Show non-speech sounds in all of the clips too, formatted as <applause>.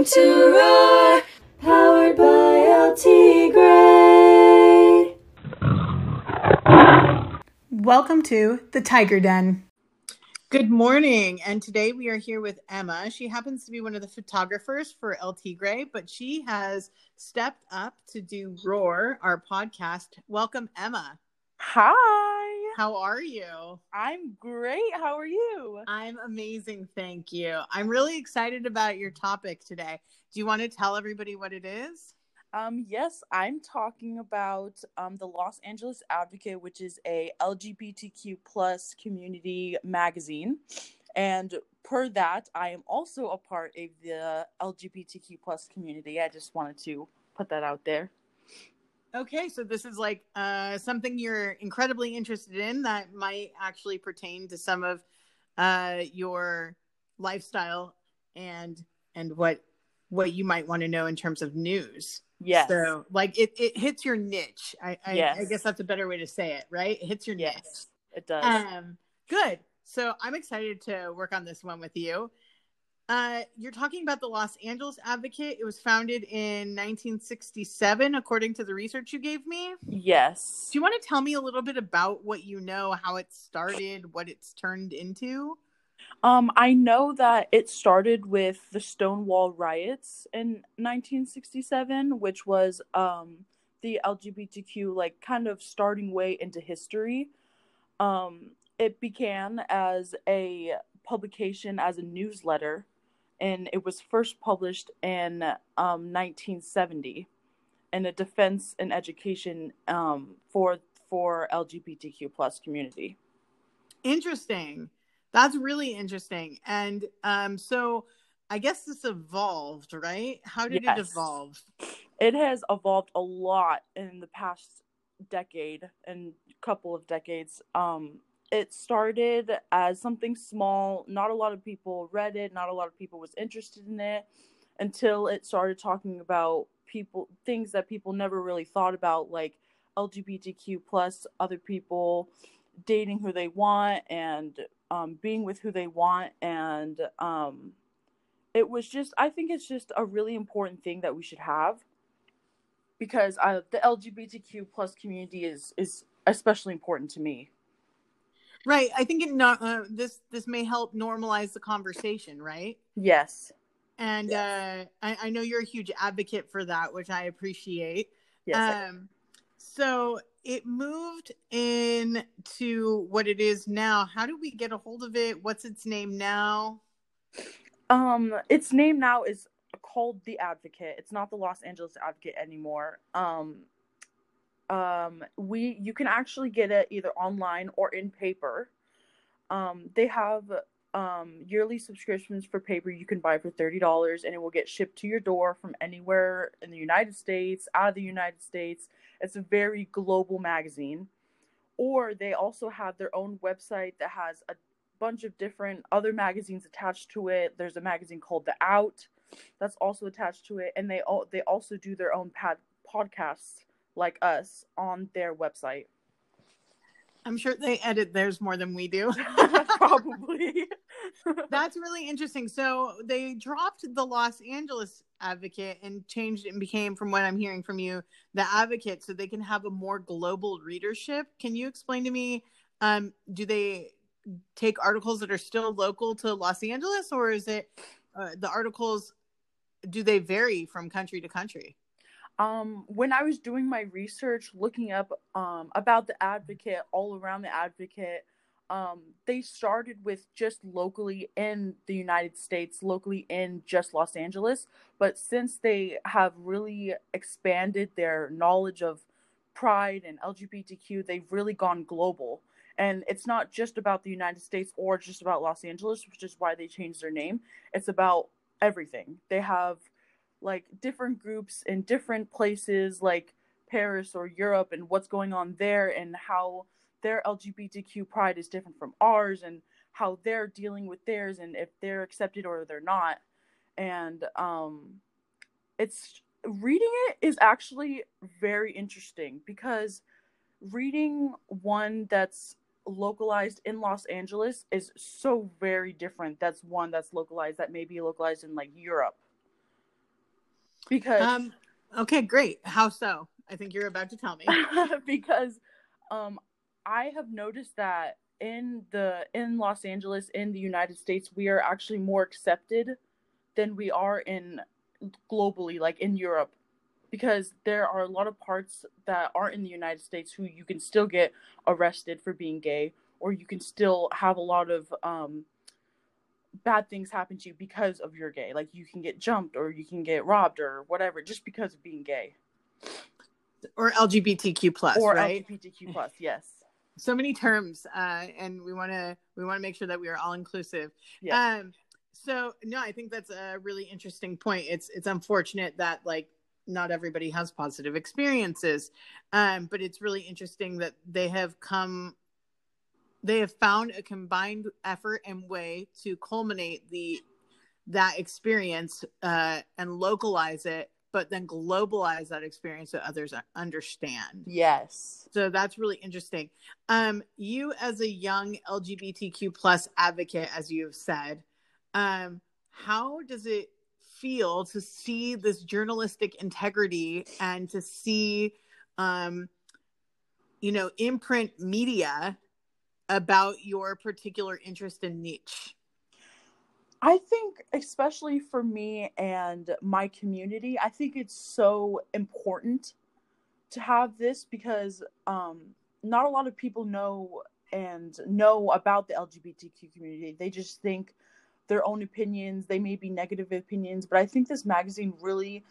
listening to Roar, powered by LT Gray. Welcome to the Tiger Den. Good morning. And today we are here with Emma. She happens to be one of the photographers for LT Gray, but she has stepped up to do Roar, our podcast. Welcome, Emma. Hi. How are you? I'm great. How are you? I'm amazing. Thank you. I'm really excited about your topic today. Do you want to tell everybody what it is? Um, yes, I'm talking about um, the Los Angeles Advocate, which is a LGBTQ plus community magazine. And per that, I am also a part of the LGBTQ plus community. I just wanted to put that out there. Okay, so this is like uh, something you're incredibly interested in that might actually pertain to some of uh, your lifestyle and and what what you might want to know in terms of news. Yes. So like it, it hits your niche. I I, Yes. I guess that's a better way to say it, right? It hits your Yes, niche. it does. Um, good. So I'm excited to work on this one with you. Uh, you're talking about the Los Angeles Advocate. It was founded in 1967, according to the research you gave me. yes. Do you want to tell me a little bit about what you know, how it started, what it's turned into? Um, I know that it started with the Stonewall riots in 1967, which was um, the LGBTQ like kind of starting way into history. Um, it began as a publication as a newsletter, and it was first published in um, 1970 in a defense and education um, for for LGBTQ plus community. Interesting. That's really interesting. And um, so I guess this evolved, right? How did it evolve? it has evolved a lot in the past decade and couple of decades um it started as something small. Not a lot of people read it. Not a lot of people was interested in it until it started talking about people things that people never really thought about like lgbtq plus other people dating who they want and um, being with who they want. And um, it was just i think it's just a really important thing that we should have because uh, the lgbtq plus community is is especially important to me Right. I think it not uh, this this may help normalize the conversation, right? yes And Yes. uh, I, I know you're a huge advocate for that, which I appreciate. yes Um, so it moved into what it is now. How do we get a hold of it? What's its name now? um its name now is called the advocate it's not the los angeles advocate anymore um um we you can actually get it either online or in paper. Um they have um yearly subscriptions for paper you can buy for $30 and it will get shipped to your door from anywhere in the united states out of the united states. It's a very global magazine. Or they also have their own website that has a bunch of different other magazines attached to it. There's a magazine called the out that's also attached to it. And they all they also do their own pad podcasts like us on their website I'm sure they edit theirs more than we do. <laughs> <laughs> probably <laughs> That's really interesting. So they dropped the Los Angeles Advocate and changed and became, from what I'm hearing from you, the Advocate, so they can have a more global readership. Can you explain to me? Um, do they take articles that are still local to Los Angeles, or is it uh, the articles? Do they vary from country to country? Um when i was doing my research looking up um about the advocate all around the advocate um they started with just locally in the united states locally in just los angeles. But since they have really expanded their knowledge of pride and lgbtq they've really gone global. And it's not just about the united states or just about los angeles which is why they changed their name. It's about everything. They have like different groups in different places like Paris or Europe and what's going on there and how their LGBTQ pride is different from ours and how they're dealing with theirs and if they're accepted or they're not. And um it's reading it is actually very interesting because reading one that's localized in Los Angeles is so very different. That's one that's localized that may be localized in like Europe. Because Um, okay, great. How so? I think you're about to tell me. <laughs> because um I have noticed that in the in Los Angeles in the United States we are actually more accepted than we are in globally like in Europe because there are a lot of parts that aren't in the United States who you can still get arrested for being gay or you can still have a lot of um bad things happen to you because of you're gay. Like you can get jumped or you can get robbed or whatever just because of being gay. Or LGBTQ plus, or right? LGBTQ plus <laughs> yes. So many terms uh, and we want to we want to make sure that we are all inclusive. Yeah. Um so no i think that's a really interesting point. It's it's unfortunate that like not everybody has positive experiences. Um but it's really interesting that they have come they have found a combined effort and way to culminate the that experience uh and localize it but then globalize that experience so others understand yes so that's really interesting. Um, you as a young LGBTQ plus advocate, as you have said, um, how does it feel to see this journalistic integrity and to see, um, you know, imprint media about your particular interest and niche? I think, especially for me and my community, I think it's so important to have this because um, not a lot of people know and know about the LGBTQ community. They just think their own opinions, they may be negative opinions, but I think this magazine really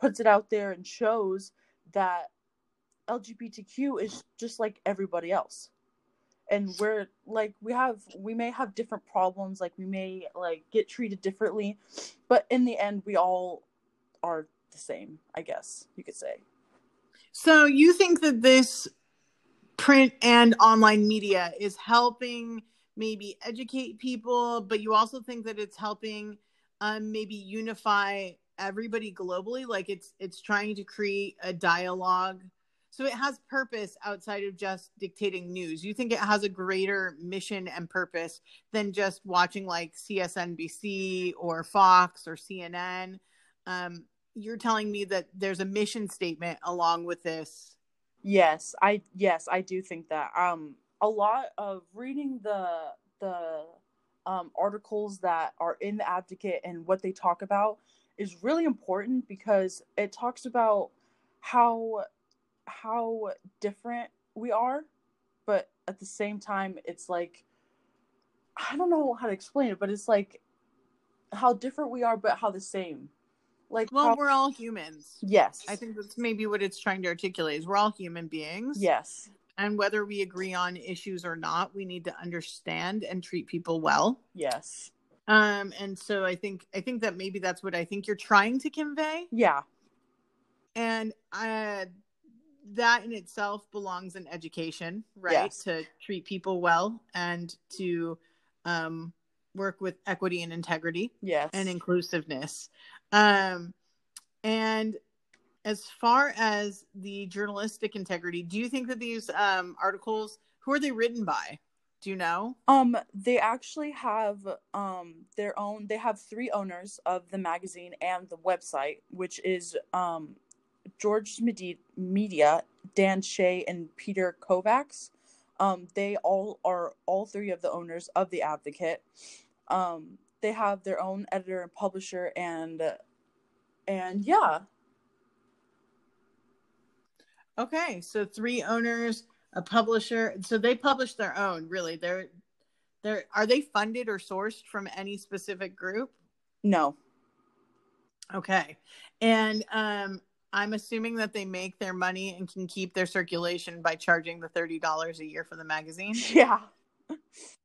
puts it out there and shows that LGBTQ is just like everybody else. And we're like we have we may have different problems, like we may like get treated differently, but in the end we all are the same, I guess you could say. So you think that this print and online media is helping maybe educate people, but you also think that it's helping um, maybe unify everybody globally like it's it's trying to create a dialogue so it has purpose outside of just dictating news. You think it has a greater mission and purpose than just watching like csnbc or fox or cnn um, you're telling me that there's a mission statement along with this. Yes, I yes, I do think that. Um a lot of reading the the um articles that are in the advocate and what they talk about is really important because it talks about how how different we are, but at the same time it's like I don't know how to explain it, but it's like how different we are but how the same. Like well how- we're all humans yes. i think that's maybe what it's trying to articulate is we're all human beings yes. and whether we agree on issues or not we need to understand and treat people well Yes. um and so i think i think that maybe that's what i think you're trying to convey Yeah. and uh that in itself belongs in education right Yes. to treat people well and to um work with equity and integrity Yes. and inclusiveness um and as far as the journalistic integrity do you think that these um articles who are they written by do you know Um, they actually have um their own. They have three owners of the magazine and the website, which is um George Medi- Media, Dan Shea, and Peter Kovacs. Um, they all are all three of the owners of the Advocate. Um, they have their own editor and publisher, and and yeah, okay so three owners a publisher so they publish their own really they're they're are they funded or sourced from any specific group no, Okay. And um I'm assuming that they make their money and can keep their circulation by charging the $30 a year for the magazine. <laughs> yeah,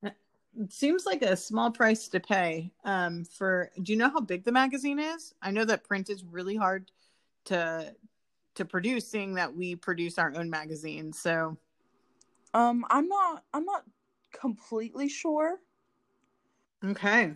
It seems like a small price to pay um for do you know how big the magazine is? I know that print is really hard to to produce seeing that we produce our own magazine. So, um, I'm not. I'm not completely sure. okay.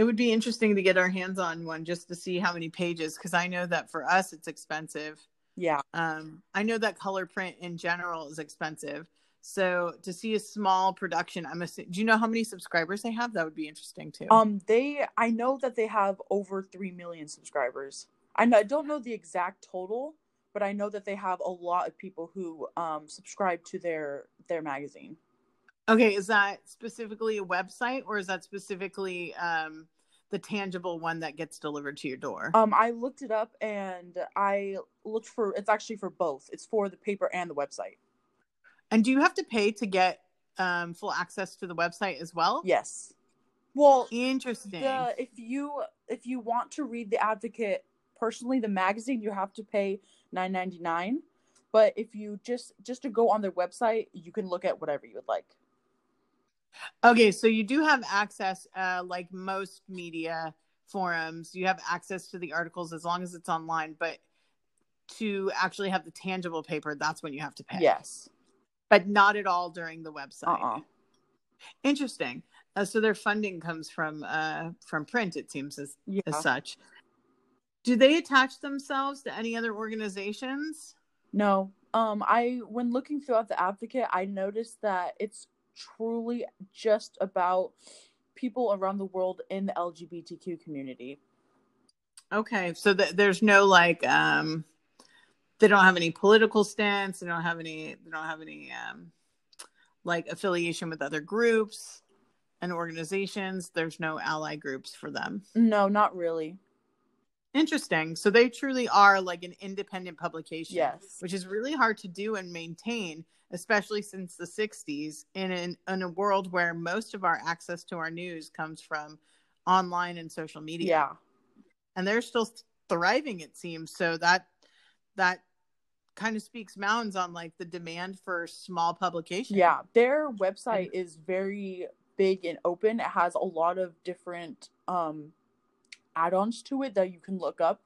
It would be interesting to get our hands on one just to see how many pages because I know that for us it's expensive. Yeah, Um, I know that color print in general is expensive. So to see a small production, I'm assuming. Do you know how many subscribers they have? That would be interesting too. Um, they I know that they have over three million subscribers. I know, I don't know the exact total, but I know that they have a lot of people who um subscribe to their their magazine. Okay, is that specifically a website or is that specifically um, the tangible one that gets delivered to your door? Um, I looked it up and I looked for it's actually for both. It's for the paper and the website. and do you have to pay to get um, full access to the website as well? Yes. Well, Interesting. the if you if you want to read the Advocate personally, the magazine, you have to pay nine ninety nine. But if you just just to go on their website, you can look at whatever you would like. Okay, so you do have access, uh, like most media forums, you have access to the articles as long as it's online. But to actually have the tangible paper, that's when you have to pay. Yes. but not at all during the website. Uh-uh. Interesting. Uh, so their funding comes from uh, from print. It seems as Yeah. as such. Do they attach themselves to any other organizations? No. Um I when looking throughout the advocate, I noticed that it's truly just about people around the world in the LGBTQ community. Okay, so th- there's no like um, they don't have any political stance. They don't have any. They don't have any um, like affiliation with other groups and organizations. There's no ally groups for them. No, not really. Interesting. So they truly are like an independent publication. Yes. which is really hard to do and maintain, especially since the 60s in, an, in a world where most of our access to our news comes from online and social media. Yeah. And they're still thriving, it seems. So that that kind of speaks mountains on like the demand for small publications. Yeah, their website is very big and open. It has a lot of different um add-ons to it that you can look up.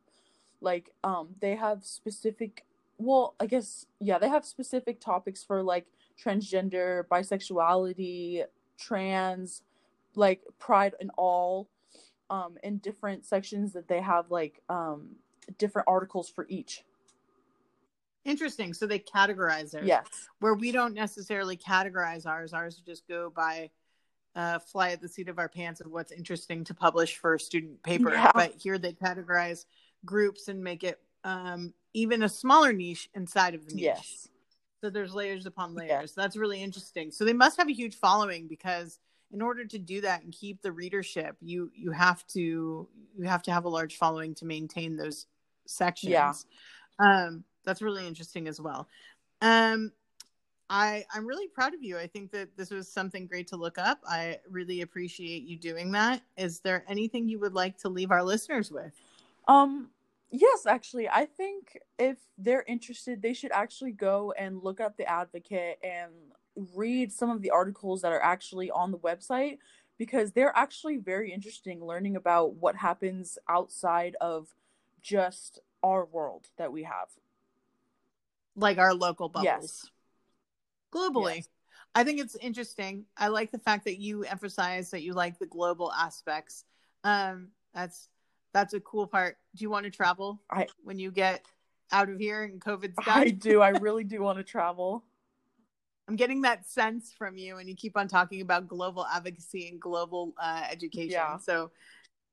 Like um they have specific well, I guess yeah, they have specific topics for like transgender, bisexuality, trans, like pride and all um in different sections that they have like um different articles for each. Interesting. So they categorize theirs. Yes. Where we don't necessarily categorize ours. Ours just go by uh, fly at the seat of our pants of what's interesting to publish for student paper. Yeah. But here they categorize groups and make it um, even a smaller niche inside of the niche. Yes. So there's layers upon layers. Yes. That's really interesting. So they must have a huge following because in order to do that and keep the readership, you you have to you have to have a large following to maintain those sections. Yeah. Um, that's really interesting as well. Um, I I'm really proud of you. I think that this was something great to look up. I really appreciate you doing that. Is there anything you would like to leave our listeners with? Um yes, actually, I think if they're interested, they should actually go and look up the advocate and read some of the articles that are actually on the website because they're actually very interesting learning about what happens outside of just our world that we have. Like our local bubbles. Yes. Globally. Yes. I think it's interesting. I like the fact that you emphasize that you like the global aspects. Um, that's that's a cool part. Do you want to travel I- when you get out of here and COVID's done? I do. I really do want to travel. <laughs> I'm getting that sense from you, and you keep on talking about global advocacy and global uh, education. Yeah. So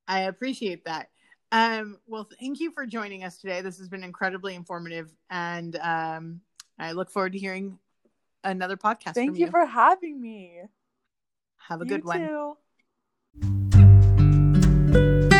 I appreciate that. Um, well, thank you for joining us today. This has been incredibly informative, and um, I look forward to hearing another podcast. Thank from you for having me. Have a You good one. too.